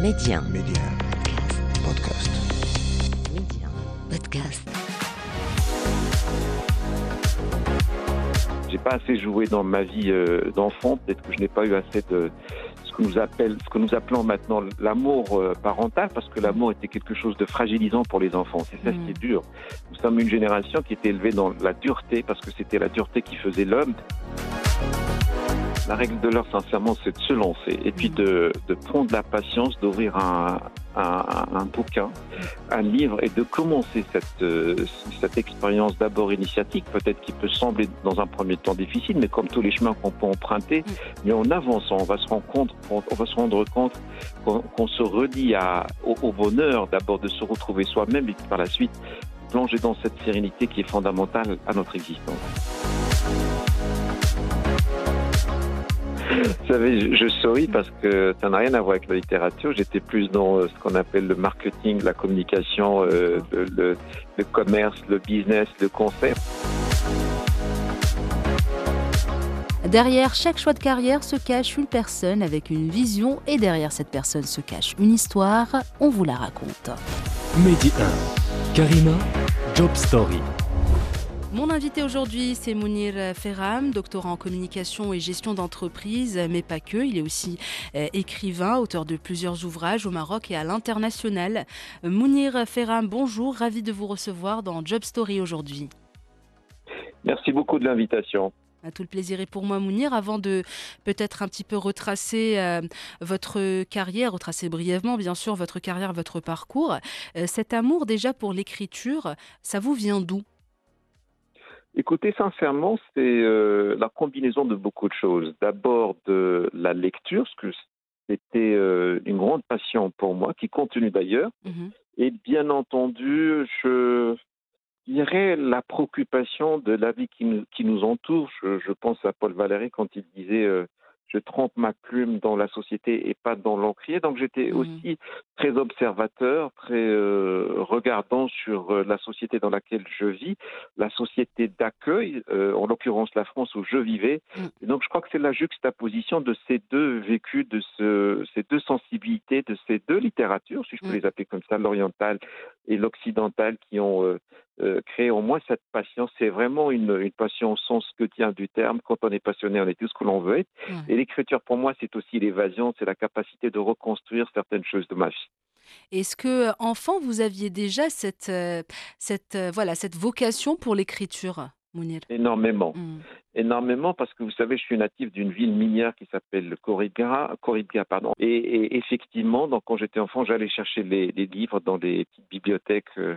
Média. Média. Podcast. Média. Podcast. J'ai pas assez joué dans ma vie euh, d'enfant. Peut-être que je n'ai pas eu assez de ce que nous appelle, ce que nous appelons maintenant l'amour euh, parental, parce que l'amour était quelque chose de fragilisant pour les enfants. C'est ça Mm. qui est dur. Nous sommes une génération qui était élevée dans la dureté, parce que c'était la dureté qui faisait l'homme. La règle de l'heure, sincèrement, c'est de se lancer et puis de, de prendre la patience, d'ouvrir un, un, un bouquin, un livre et de commencer cette, euh, cette expérience d'abord initiatique, peut-être qui peut sembler dans un premier temps difficile, mais comme tous les chemins qu'on peut emprunter, mais en avançant, on va se rendre compte, on va se rendre compte qu'on se redit à, au, au bonheur d'abord de se retrouver soi-même et puis par la suite plonger dans cette sérénité qui est fondamentale à notre existence. Vous savez, je, je souris parce que ça n'a rien à voir avec la littérature. J'étais plus dans euh, ce qu'on appelle le marketing, la communication, euh, le, le- le commerce, le business, le conseil. Derrière chaque choix de carrière se cache une personne avec une vision et derrière cette personne se cache une histoire. On vous la raconte. Mehdi 1. Karima, Job Story. Mon invité aujourd'hui, c'est Mounir Ferram, doctorant en communication et gestion d'entreprise, mais pas que. Il est aussi euh, écrivain, auteur de plusieurs ouvrages au Maroc et à l'international. Mounir Ferram, bonjour, ravi de vous recevoir dans Job Story aujourd'hui. Merci beaucoup de l'invitation. À tout le plaisir est pour moi, Mounir. Avant de peut-être un petit peu retracer euh, votre carrière, retracer brièvement, bien sûr, votre carrière, votre parcours, euh, cet amour déjà pour l'écriture, ça vous vient d'où? Écoutez, sincèrement, c'est euh, la combinaison de beaucoup de choses. D'abord de la lecture, ce que c'était euh, une grande passion pour moi, qui continue d'ailleurs. Mhm. Et bien entendu, je dirais la préoccupation de la vie qui nous, qui nous entoure. Je, je pense à Paul Valéry quand il disait euh, Je trempe ma plume dans la société et pas dans l'encrier. Donc j'étais Mhm. aussi très observateur, très euh, regardant sur euh, la société dans laquelle je vis, la société d'accueil, euh, en l'occurrence la France où je vivais. Et donc je crois que c'est la juxtaposition de ces deux vécus, de ce, ces deux sensibilités, de ces deux littératures, si je peux Mhm. les appeler comme ça, l'orientale et l'occidentale, qui ont créé en moi cette passion. C'est vraiment une, une passion au sens que tient du terme. Quand on est passionné, on est tout ce que l'on veut être. Et l'écriture, pour moi, c'est aussi l'évasion, c'est la capacité de reconstruire certaines choses de ma vie. Est-ce que euh, enfant vous aviez déjà cette euh, cette euh, voilà cette vocation pour l'écriture, Mounir? Énormément. Mm. énormément parce que vous savez, je suis natif d'une ville minière qui s'appelle pardon. Et, et effectivement, donc quand j'étais enfant, j'allais chercher les, les livres dans des petites bibliothèques, euh,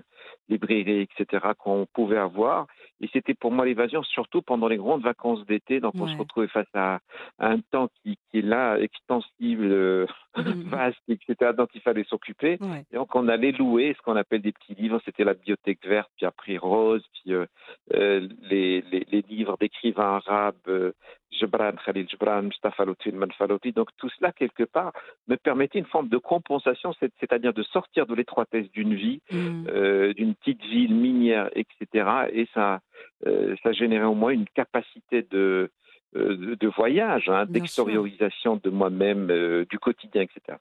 librairies, etc. qu'on pouvait avoir. Et c'était pour moi l'évasion, surtout pendant les grandes vacances d'été. Donc on se retrouvait face à, à un temps qui, qui est là, extensible, euh, Mhm. vaste, etc. dont il fallait s'occuper. Ouais. Et donc, on allait louer ce qu'on appelle des petits livres. C'était la bibliothèque verte, puis après Rose, puis euh, euh, les, les, les livres d'écrivains arabes, euh, Gibran, Khalil Gibran, Mustafa Lutfi, Manfa. Donc, tout cela, quelque part, me permettait une forme de compensation, c'est- c'est-à-dire de sortir de l'étroitesse d'une vie, Mm. euh, d'une petite ville minière, etc. Et ça, euh, ça générait au moins une capacité de, euh, de, de voyage, hein, d'extériorisation de moi-même, du quotidien, etc.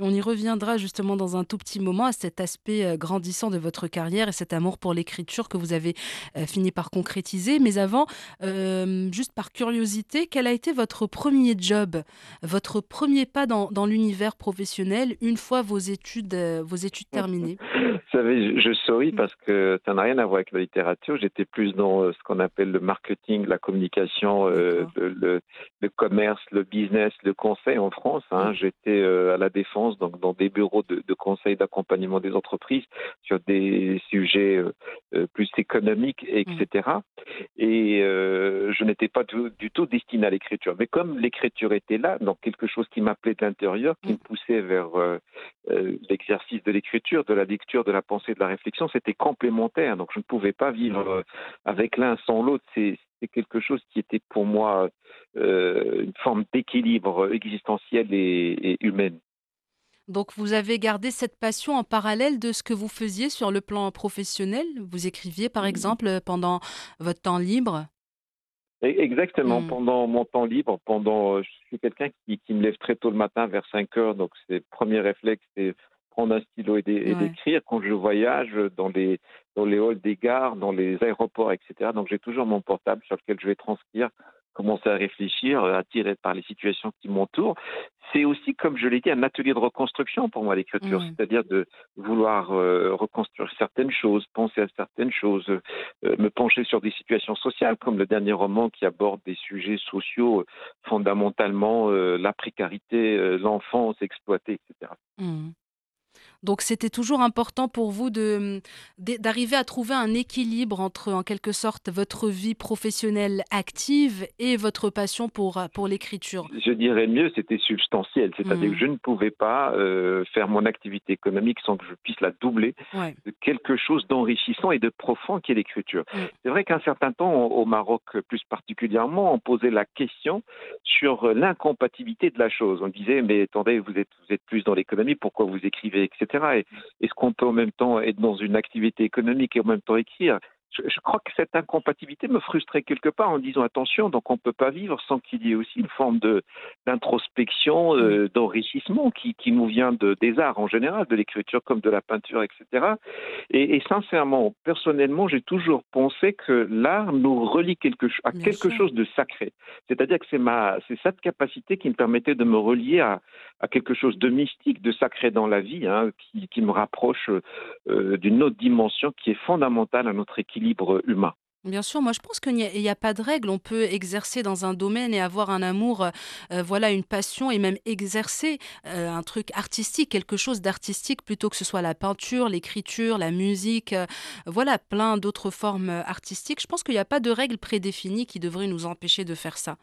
On y reviendra justement dans un tout petit moment à cet aspect euh, grandissant de votre carrière et cet amour pour l'écriture que vous avez euh, fini par concrétiser. Mais avant, euh, juste par curiosité, quel a été votre premier job, votre premier pas dans, dans l'univers professionnel une fois vos études, vos études terminées? Vous savez, je, souris Mm. parce que ça n'a rien à voir avec la littérature. J'étais plus dans ce qu'on appelle le marketing, la communication, euh, le, le commerce, le business, le conseil en France. Hein. Mm. J'étais euh, à la Défense, donc dans des bureaux de, de conseil d'accompagnement des entreprises sur des sujets euh, euh, plus économiques, etc. Et euh, je n'étais pas du, du tout destiné à l'écriture. Mais comme l'écriture était là, donc quelque chose qui m'appelait de l'intérieur, qui Mm. me poussait vers l'exercice de l'écriture, de la lecture, de la pensée, de la réflexion, c'était complémentaire. Donc je ne pouvais pas vivre avec l'un sans l'autre. C'est c'est quelque chose qui était pour moi euh, une forme d'équilibre existentiel et, et humaine. Donc vous avez gardé cette passion en parallèle de ce que vous faisiez sur le plan professionnel? Vous écriviez par exemple pendant votre temps libre? Et Exactement. Mm. Pendant mon temps libre, pendant, euh, je suis quelqu'un qui, qui, me lève très tôt le matin vers 5 heures, donc c'est le premier réflexe, c'est prendre un stylo et d'écrire. Quand je voyage dans les, dans les halls des gares, dans les aéroports, etc. Donc j'ai toujours mon portable sur lequel je vais transcrire commencer à réfléchir, euh, attiré par les situations qui m'entourent. C'est aussi, comme je l'ai dit, un atelier de reconstruction pour moi, l'écriture, c'est-à-dire de vouloir euh, reconstruire certaines choses, penser à certaines choses, euh, me pencher sur des situations sociales, comme le dernier roman qui aborde des sujets sociaux, fondamentalement la précarité, l'enfance exploitée, etc. Donc c'était toujours important pour vous de, d'arriver à trouver un équilibre entre, en quelque sorte, votre vie professionnelle active et votre passion pour, pour l'écriture. Je dirais mieux, c'était substantiel, c'est-à-dire que mmh. je ne pouvais pas euh, faire mon activité économique sans que je puisse la doubler de quelque chose d'enrichissant et de profond qui est l'écriture. Mmh. C'est vrai qu'un certain temps, au Maroc plus particulièrement, on posait la question sur l'incompatibilité de la chose. On disait, mais attendez, vous êtes, vous êtes plus dans l'économie, pourquoi vous écrivez, etc. Est-ce qu'on peut en même temps être dans une activité économique et en même temps écrire je, crois que cette incompatibilité me frustrait quelque part en disant attention, donc on ne peut pas vivre sans qu'il y ait aussi une forme de d'introspection, euh, mm. d'enrichissement qui, qui, nous vient de, des arts en général, de l'écriture comme de la peinture, etc. Et, et sincèrement, personnellement, j'ai toujours pensé que l'art nous relie quelque, à quelque chose de sacré. C'est-à-dire que c'est ma c'est cette capacité qui me permettait de me relier à, à quelque chose de mystique, de sacré dans la vie, hein, qui, qui, me rapproche euh, d'une autre dimension qui est fondamentale à notre équilibre humain. Bien sûr, moi je pense qu'il n'y a, pas de règle. On peut exercer dans un domaine et avoir un amour, euh, voilà, une passion et même exercer euh, un truc artistique, quelque chose d'artistique plutôt que ce soit la peinture, l'écriture, la musique, euh, voilà, plein d'autres formes artistiques. Je pense qu'il n'y a pas de règle prédéfinie qui devrait nous empêcher de faire ça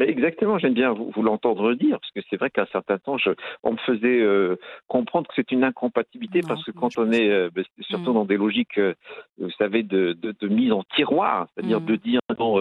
exactement, j'aime bien vous, l'entendre dire, parce que c'est vrai qu'à un certain temps, je, on me faisait euh, comprendre que c'est une incompatibilité, parce que quand on est euh, ben, surtout mmh. dans des logiques, euh, vous savez, de, de, mise en tiroir, c'est-à-dire de mmh. dire non,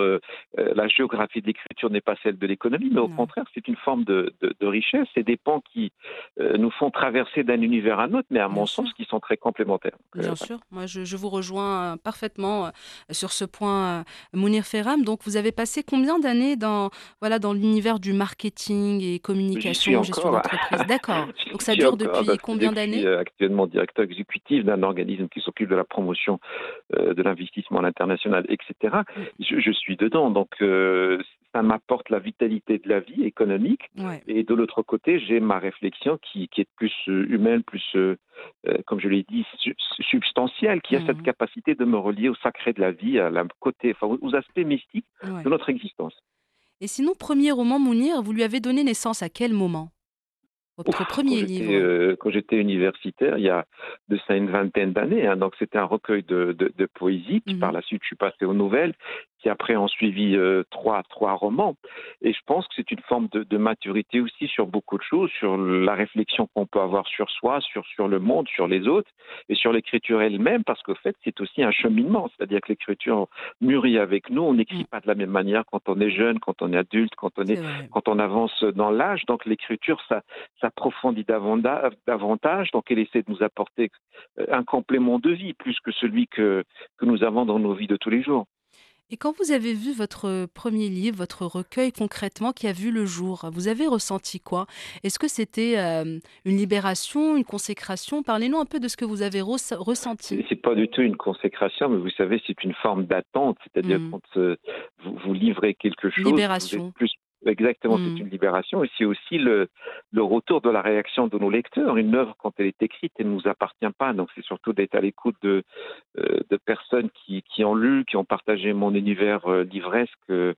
la géographie de l'écriture n'est pas celle de l'économie, mais au contraire, c'est une forme de, de, richesse, c'est des pans qui nous font traverser d'un univers à un autre, mais à mon sens, qui sont très complémentaires. Bien sûr, moi je, je, vous rejoins parfaitement sur ce point, Mounir Ferram. Donc vous avez passé combien d'années dans voilà, dans l'univers du marketing et communication, gestion d'entreprise. D'accord. Donc ça dure depuis combien d'années Je suis actuellement directeur exécutif d'un organisme qui s'occupe de la promotion euh, de l'investissement à l'international, etc. Je, suis dedans, donc euh, ça m'apporte la vitalité de la vie économique. Et de l'autre côté, j'ai ma réflexion qui, est plus euh, humaine, plus, comme je l'ai dit, substantielle, qui a cette mm. capacité de me relier au sacré de la vie, à la côté, enfin, aux aspects mystiques de notre existence. Et sinon, premier roman, Mounir, vous lui avez donné naissance à quel moment? Votre premier livre euh, Quand j'étais universitaire, il y a de ça une vingtaine d'années. Hein, donc, c'était un recueil de, de, poésie. Puis, par mmh la suite, je suis passé aux nouvelles qui après ont suivi euh, trois, trois romans. Et je pense que c'est une forme de, de, maturité aussi sur beaucoup de choses, sur la réflexion qu'on peut avoir sur soi, sur, sur le monde, sur les autres, et sur l'écriture elle-même, parce qu'au fait, c'est aussi un cheminement. C'est-à-dire que l'écriture mûrit avec nous. On n'écrit mm. pas de la même manière quand on est jeune, quand on est adulte, quand on, est, quand on avance dans l'âge. Donc l'écriture, ça, ça approfondit davantage. Donc elle essaie de nous apporter euh, un complément de vie plus que celui que, que nous avons dans nos vies de tous les jours. Et quand vous avez vu votre premier livre, votre recueil concrètement qui a vu le jour, vous avez ressenti quoi? Est-ce que c'était une libération, une consécration? Parlez-nous un peu de ce que vous avez ressenti. C'est pas du tout une consécration, mais vous savez, c'est une forme d'attente, c'est-à-dire mmh. quand vous, vous, livrez quelque chose, libération. Vous êtes plus Exactement, c'est mmh. une libération et c'est aussi le, le, retour de la réaction de nos lecteurs. Une œuvre, quand elle est écrite, elle ne nous appartient pas. Donc c'est surtout d'être à l'écoute de, euh, de personnes qui, qui, ont lu, qui ont partagé mon univers euh, livresque euh,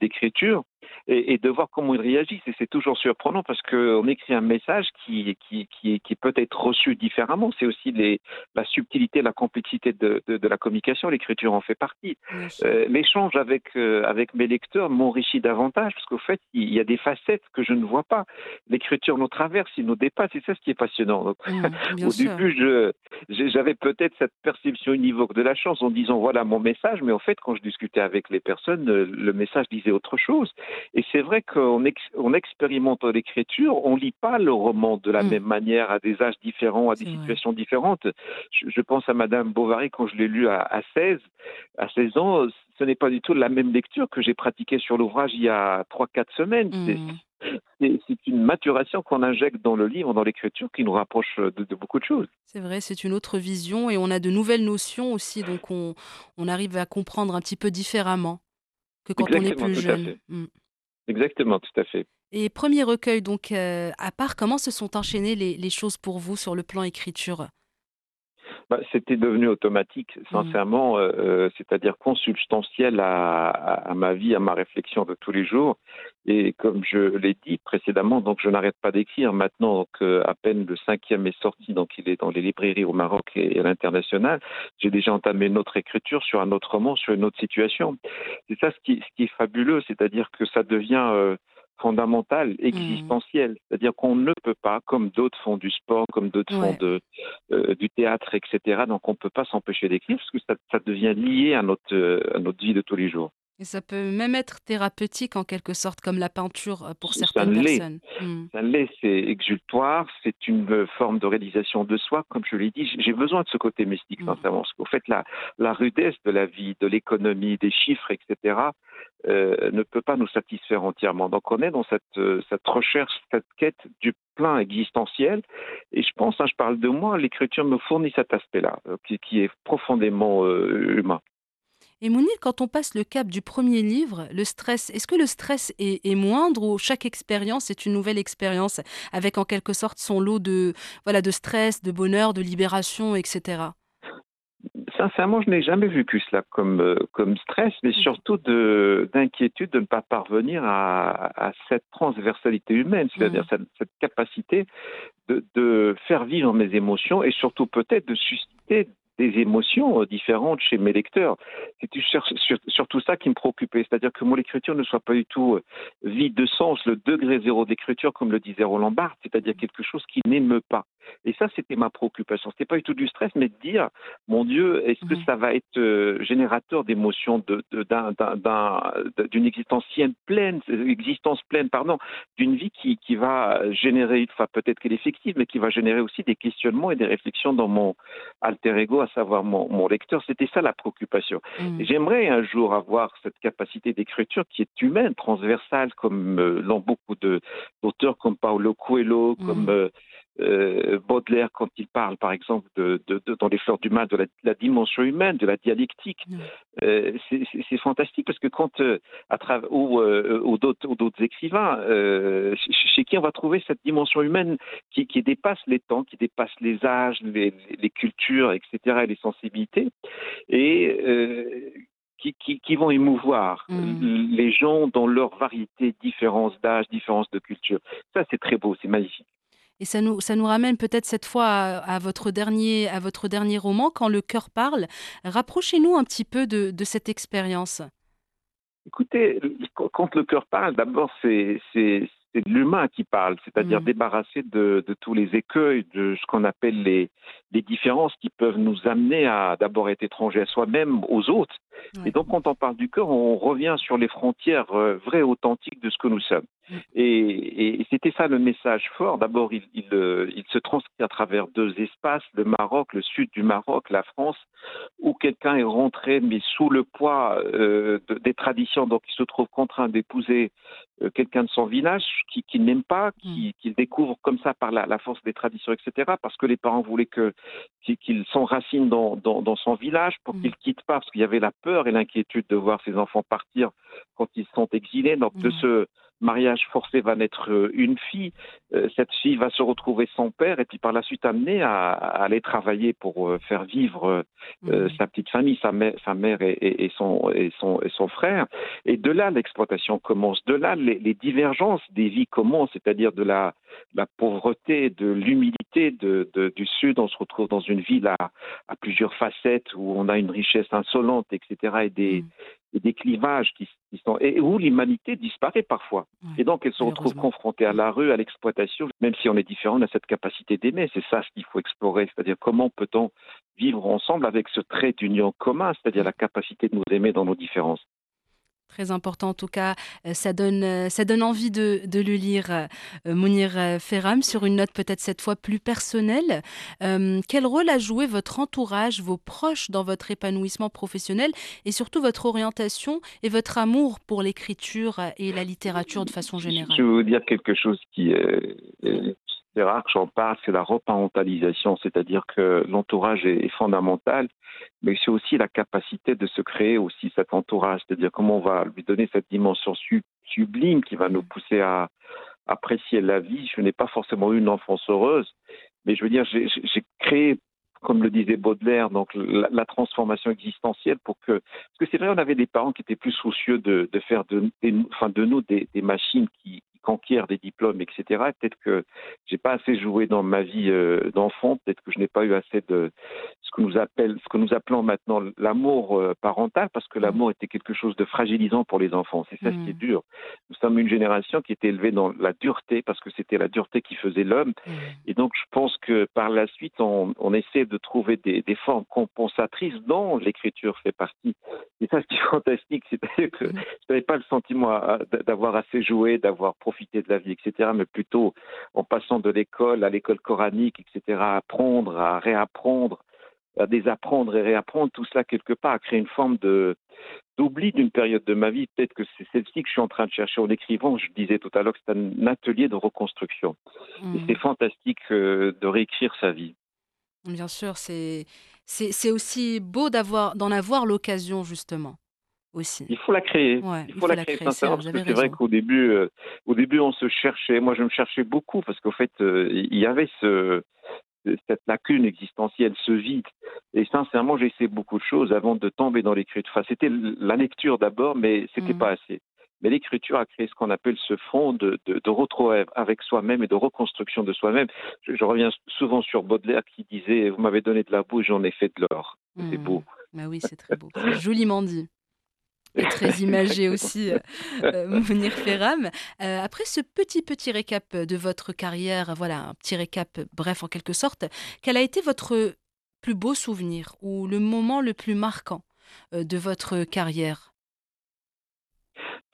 d'écriture et, de voir comment ils réagissent. Et c'est toujours surprenant parce qu'on écrit un message qui, qui, qui, qui, peut être reçu différemment. C'est aussi les, la subtilité, la complexité de, de, la communication. L'écriture en fait partie. Euh, l'échange avec, euh, avec mes lecteurs m'enrichit davantage parce qu'au fait, il y a des facettes que je ne vois pas. L'écriture nous traverse, il nous dépasse. Et c'est ce qui est passionnant. Mmh, au début, j'avais peut-être cette perception univoque de la chance en disant voilà mon message, mais en fait, quand je discutais avec les personnes, le message disait autre chose. Et c'est vrai qu'on on expérimente l'écriture, on lit pas le roman de la mm. même manière à des âges différents, à des situations différentes. Je, pense à Madame Bovary quand je l'ai lu à, à, 16, à 16 ans, ce n'est pas du tout la même lecture que j'ai pratiquée sur l'ouvrage il y a 3-4 semaines. Mmh. C'est une maturation qu'on injecte dans le livre, dans l'écriture, qui nous rapproche de, beaucoup de choses. C'est vrai, c'est une autre vision et on a de nouvelles notions aussi, donc on, on arrive à comprendre un petit peu différemment que quand on est plus jeune. Exactement, tout à fait. Et premier recueil, donc, euh, à part, comment se sont enchaînées les choses pour vous sur le plan écriture? Bah, c'était devenu automatique, mmh. sincèrement, euh, euh, c'est-à-dire consubstantiel à, à, ma vie, à ma réflexion de tous les jours. Et comme je l'ai dit précédemment, donc je n'arrête pas d'écrire. Maintenant que à peine le cinquième est sorti, donc il est dans les librairies au Maroc et à l'international, j'ai déjà entamé une autre écriture sur un autre roman, sur une autre situation. C'est ça ce qui, ce qui est fabuleux, c'est-à-dire que ça devient euh, fondamentale, mmh. existentielle. C'est-à-dire qu'on ne peut pas, comme d'autres font du sport, comme d'autres font de, euh, du théâtre, etc. Donc on ne peut pas s'empêcher d'écrire parce que ça, ça, devient lié à notre, euh, à notre vie de tous les jours. Et ça peut même être thérapeutique en quelque sorte, comme la peinture euh, pour certaines personnes. Mmh. Ça l'est, c'est exultoire, c'est une forme de réalisation de soi. Comme je l'ai dit, j'ai besoin de ce côté mystique, mmh. sincèrement. Parce qu'au fait, la, la rudesse de la vie, de l'économie, des chiffres, etc., euh, ne peut pas nous satisfaire entièrement. Donc on est dans cette, euh, cette recherche, cette quête du plein existentiel. Et je pense, hein, je parle de moi, l'écriture me fournit cet aspect-là, euh, qui, qui, est profondément humain. Et Mounir, quand on passe le cap du premier livre, le stress, est-ce que le stress est, est, moindre ou chaque expérience est une nouvelle expérience avec en quelque sorte son lot de, voilà, de stress, de bonheur, de libération, etc. Sincèrement, je n'ai jamais vécu cela comme, euh, comme stress, mais surtout d'inquiétude de, ne pas parvenir à, à cette transversalité humaine, c'est-à-dire mmh. cette, cette, capacité de, de, faire vivre mes émotions et surtout peut-être de susciter des émotions euh, différentes chez mes lecteurs. C'est surtout ça qui me préoccupait, c'est-à-dire que mon écriture ne soit pas du tout euh, vide de sens, le degré zéro d'écriture, comme le disait Roland Barthes, c'est-à-dire quelque chose qui n'émeut pas. Et ça, c'était ma préoccupation. C'était pas du tout du stress, mais de dire, mon Dieu, est-ce que ça va être euh, générateur d'émotions, d'une existence pleine, existence pleine, pardon, d'une vie qui, qui va générer, enfin peut-être qu'elle est fictive, mais qui va générer aussi des questionnements et des réflexions dans mon alter ego à savoir mon, lecteur. C'était ça la préoccupation. Mm. J'aimerais un jour avoir cette capacité d'écriture qui est humaine, transversale, comme euh, l'ont beaucoup d'auteurs comme Paolo Coelho, mm. comme euh, euh, Baudelaire quand il parle, par exemple, de, de, de, dans Les Fleurs du Mal, de la, la, dimension humaine, de la dialectique. Euh, c'est fantastique parce que quand, euh, à travers, ou, ou d'autres écrivains, chez qui on va trouver cette dimension humaine qui, qui, dépasse les temps, qui dépasse les âges, les, les cultures, etc., et les sensibilités, et qui, qui, qui, vont émouvoir mm. les gens dans leur variété, différence d'âge, différence de culture. Ça, c'est très beau, c'est magnifique. Et ça nous, ça nous ramène peut-être cette fois à, votre dernier, à votre dernier roman, Quand le cœur parle. Rapprochez-nous un petit peu de, de cette expérience. Écoutez, quand le cœur parle, d'abord, c'est de l'humain qui parle, c'est-à-dire mmh. débarrasser de, de, tous les écueils, de ce qu'on appelle les, les, différences qui peuvent nous amener à d'abord être étrangers à soi-même, aux autres. Et donc, quand on parle du cœur, on revient sur les frontières euh, vraies, authentiques de ce que nous sommes. Mmh. Et, et c'était ça le message fort. D'abord, il, il, euh, il, se transcrit à travers deux espaces, le Maroc, le sud du Maroc, la France, où quelqu'un est rentré, mais sous le poids euh, de, des traditions, donc il se trouve contraint d'épouser quelqu'un de son village qui, qui n'aime pas, mm. qui, découvre comme ça par la, la, force des traditions, etc., parce que les parents voulaient que qu'il s'enracine dans, dans, dans, son village pour mm. qu'il quitte pas, parce qu'il y avait la peur et l'inquiétude de voir ses enfants partir quand ils sont exilés. Donc de mm. ce mariage forcé va naître euh, une fille. Euh, cette fille va se retrouver sans père et puis par la suite amenée à, à aller travailler pour euh, faire vivre euh, sa petite famille, sa mère, sa mère et, et, et, son, et, son, et son frère. Et de là, l'exploitation commence. De là, les, les divergences des vies commencent, c'est-à-dire de la, la pauvreté, de l'humilité de, de, du Sud. On se retrouve dans une ville à, à, plusieurs facettes où on a une richesse insolente, etc. et des, mmh et des clivages qui, qui sont et où l'humanité disparaît parfois. Ouais, et donc elle se retrouve confrontée à la rue, à l'exploitation, même si on est différent, on a cette capacité d'aimer. C'est ça ce qu'il faut explorer, c'est-à-dire comment peut-on vivre ensemble avec ce trait d'union commun, c'est-à-dire la capacité de nous aimer dans nos différences. Très important en tout cas, euh, ça donne, euh, ça donne envie de, le lire, euh, Mounir Ferram, sur une note peut-être cette fois plus personnelle. quel rôle a joué votre entourage, vos proches dans votre épanouissement professionnel et surtout votre orientation et votre amour pour l'écriture et la littérature de façon générale? Je vais vous dire quelque chose qui est, c'est rare que j'en parle, c'est la reparentalisation, c'est-à-dire que l'entourage est, fondamental, mais c'est aussi la capacité de se créer aussi cet entourage, c'est-à-dire comment on va lui donner cette dimension sublime qui va nous pousser à apprécier la vie. Je n'ai pas forcément eu une enfance heureuse, mais je veux dire, j'ai créé comme le disait Baudelaire, donc la, transformation existentielle pour que, parce que c'est vrai, on avait des parents qui étaient plus soucieux de, faire de, enfin de nous des, des machines qui, conquiert des diplômes, etc. Peut-être que j'ai pas assez joué dans ma vie euh, d'enfant. Peut-être que je n'ai pas eu assez de ce que nous appelle, ce que nous appelons maintenant l'amour euh, parental, parce que l'amour était quelque chose de fragilisant pour les enfants. C'est ça ce qui est mm. dur. Nous sommes une génération qui était élevée dans la dureté, parce que c'était la dureté qui faisait l'homme. Mm. Et donc, je pense que par la suite, on, on essaie de trouver des, des, formes compensatrices dont l'écriture fait partie. Et ça, c'est fantastique. C'est-à-dire que je n'avais pas le sentiment d'avoir assez joué, d'avoir profité profiter de la vie, etc., mais plutôt en passant de l'école à l'école coranique, etc., à apprendre, à réapprendre, à désapprendre et réapprendre, tout cela quelque part a créé une forme de d'oubli d'une période de ma vie. Peut-être que c'est celle-ci que je suis en train de chercher en écrivant. Je disais tout à l'heure que c'est un atelier de reconstruction. Et mmh. c'est fantastique euh, de réécrire sa vie. Bien sûr, c'est c'est aussi beau d'avoir d'en avoir l'occasion justement. Il faut la créer. il, faut, la, créer, sincèrement. c'est vrai qu'au début, euh, au début, on se cherchait. Moi, je me cherchais beaucoup parce qu'au fait, euh, il y avait ce, cette lacune existentielle, ce vide. Et sincèrement, j'ai essayé beaucoup de choses avant de tomber dans l'écriture. Enfin, c'était la lecture d'abord, mais c'était mmh. pas assez. Mais l'écriture a créé ce qu'on appelle ce fond de, de, de retrouver avec soi-même et de reconstruction de soi-même. Je, reviens souvent sur Baudelaire qui disait Vous m'avez donné de la bouche, j'en ai fait de l'or. C'est beau. Mmh. Bah oui, c'est très beau. Joliment dit très imagé aussi, euh, euh, Mounir Ferram. Euh, après ce petit, petit récap de votre carrière, voilà, un petit récap bref en quelque sorte, quel a été votre plus beau souvenir ou le moment le plus marquant de votre carrière?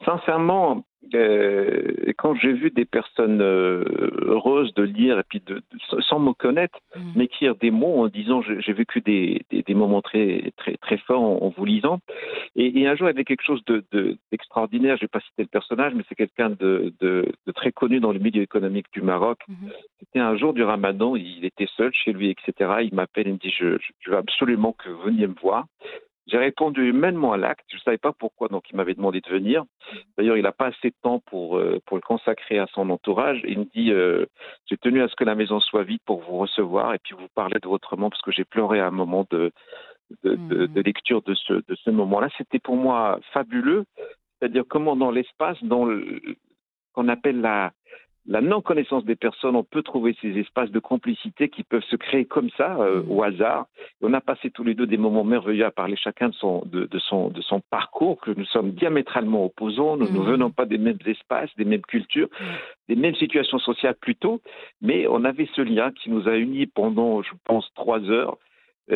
Sincèrement, euh, quand j'ai vu des personnes euh, heureuses de lire et puis de, sans me connaître, mm. m'écrire des mots en disant j'ai vécu des, des, moments très très très forts en, vous lisant. Et, un jour, il y avait quelque chose d'extraordinaire. De, je vais pas citer le personnage, mais c'est quelqu'un de, de, très connu dans le milieu économique du Maroc. Mm-hmm. C'était un jour du Ramadan. Il était seul chez lui, etc. Il m'appelle et me dit je, je veux absolument que vous veniez me voir. J'ai répondu humainement à l'acte. Je ne savais pas pourquoi, donc il m'avait demandé de venir. D'ailleurs, il n'a pas assez de temps pour, euh, pour le consacrer à son entourage. Il me dit euh, J'ai tenu à ce que la maison soit vide pour vous recevoir et puis vous parler de votre monde parce que j'ai pleuré à un moment de, de, de, mmh. lecture de ce, de ce moment-là. C'était pour moi fabuleux. C'est-à-dire comment, dans l'espace, dans qu'on appelle la, la non-connaissance des personnes, on peut trouver ces espaces de complicité qui peuvent se créer comme ça, euh, mmh. au hasard. on a passé tous les deux des moments merveilleux à parler chacun de son, de, son, de son parcours, que nous sommes diamétralement opposants, nous ne mmh. venons pas des mêmes espaces, des mêmes cultures, mmh. des mêmes situations sociales plutôt, mais on avait ce lien qui nous a unis pendant, je pense, trois heures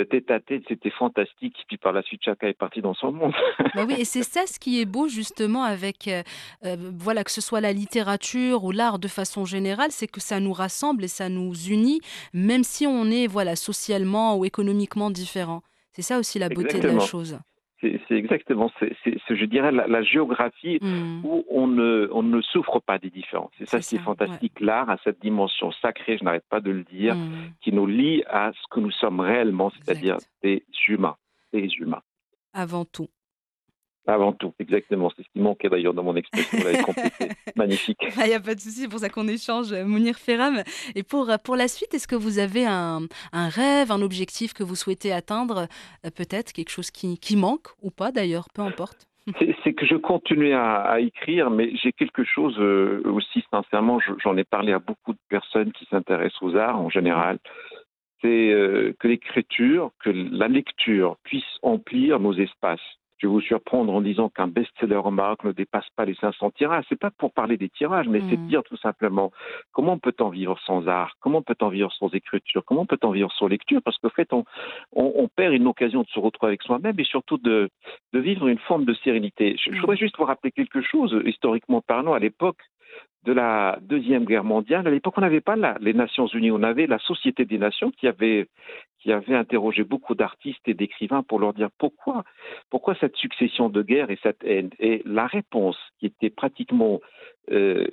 tête à tête, c'était fantastique. Puis par la suite, chacun est parti dans son monde. bah oui, et c'est ça ce qui est beau justement avec, euh, euh, voilà, que ce soit la littérature ou l'art de façon générale, c'est que ça nous rassemble et ça nous unit, même si on est, voilà, socialement ou économiquement différents. C'est ça aussi la beauté de la chose c'est exactement, c'est, je dirais, la, géographie mmh. où on ne, on ne souffre pas des différences. C'est ça qui est fantastique. L'art a cette dimension sacrée, je n'arrête pas de le dire, mmh. qui nous lie à ce que nous sommes réellement, c'est-à-dire des humains. Des humains. Avant tout. Avant tout, exactement. C'est ce qui manquait d'ailleurs dans mon expression. Magnifique. Il n'y a pas de souci, c'est pour ça qu'on échange, euh, Mounir Ferram. Et pour, euh, pour la suite, est-ce que vous avez un, un, rêve, un objectif que vous souhaitez atteindre euh, Peut-être quelque chose qui, qui manque ou pas d'ailleurs, peu importe? C'est que je continue à, écrire, mais j'ai quelque chose aussi, sincèrement, j'en ai parlé à beaucoup de personnes qui s'intéressent aux arts en général. C'est que l'écriture, que la lecture puisse emplir nos espaces je vais vous surprendre en disant qu'un best-seller au Maroc ne dépasse pas les 500 tirages. C'est pas pour parler des tirages, mais c'est de Mm. dire tout simplement comment peut-on vivre sans art, comment peut-on vivre sans écriture, comment peut-on vivre sans lecture, parce qu'au fait, on, on, on perd une occasion de se retrouver avec soi-même et surtout de, de vivre une forme de sérénité. Je, je Mm. voudrais juste vous rappeler quelque chose, historiquement parlant, à l'époque de la Deuxième Guerre mondiale, à l'époque, on n'avait pas la- les Nations Unies, on avait la Société des Nations qui avait, qui avait interrogé beaucoup d'artistes et d'écrivains pour leur dire pourquoi, pourquoi cette succession de guerres et cette haine. Et la réponse qui était pratiquement euh,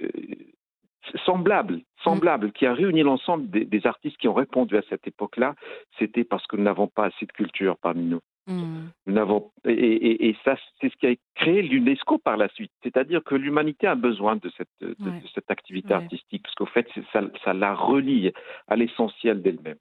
semblable, semblable, qui a réuni l'ensemble des, des artistes qui ont répondu à cette époque-là, c'était parce que nous n'avons pas assez de culture parmi nous. Mm. Nous n'avons et, et- et ça c'est ce qui a créé l'UNESCO par la suite, c'est-à-dire que l'humanité a besoin de cette de, Ouais. de cette activité Ouais. artistique parce qu'au fait ça, ça la relie à l'essentiel d'elle-même.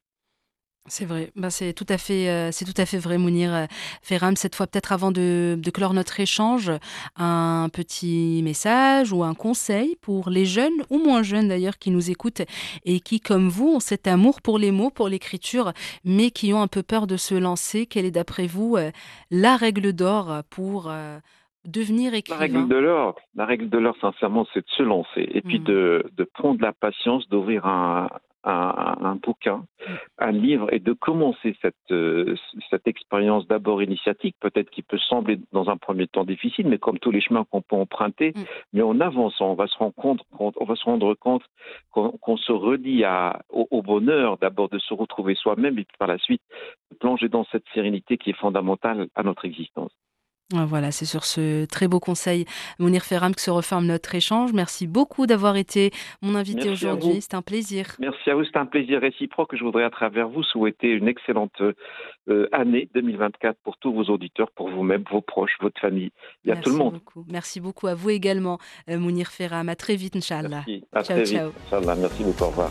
C'est vrai, bah, c'est tout à fait, euh, c'est tout à fait vrai, Mounir euh, Ferram. Cette fois, peut-être avant de, de clore notre échange, un petit message ou un conseil pour les jeunes ou moins jeunes d'ailleurs qui nous écoutent et qui, comme vous, ont cet amour pour les mots, pour l'écriture, mais qui ont un peu peur de se lancer. Quelle est, d'après vous, euh, la règle d'or pour euh, devenir La écrivain? règle de l'or, la règle de l'or, sincèrement, c'est de se lancer et puis Mm. de, de prendre la patience d'ouvrir un, un, un bouquin, un livre et de commencer cette, euh, cette expérience d'abord initiatique, peut-être qui peut sembler dans un premier temps difficile, mais comme tous les chemins qu'on peut emprunter, Mm. mais en avançant, on va se rendre compte, on va se rendre compte qu'on se redit à, au, au bonheur d'abord de se retrouver soi-même et puis par la suite de plonger dans cette sérénité qui est fondamentale à notre existence. Ah, Voilà, c'est sur ce très beau conseil, Mounir Ferram, que se referme notre échange. Merci beaucoup d'avoir été mon invité aujourd'hui. C'était un plaisir. Merci à vous, c'est un plaisir réciproque. Je voudrais à travers vous souhaiter une excellente euh, année 2024 pour tous vos auditeurs, pour vous-même, vos proches, votre famille et à Merci tout le monde. beaucoup. Merci beaucoup à vous également, euh, Mounir Ferram. À très vite, Inch'Allah. Merci. À Ciao, très vite. ciao. Inch'Allah. Merci beaucoup. Au revoir.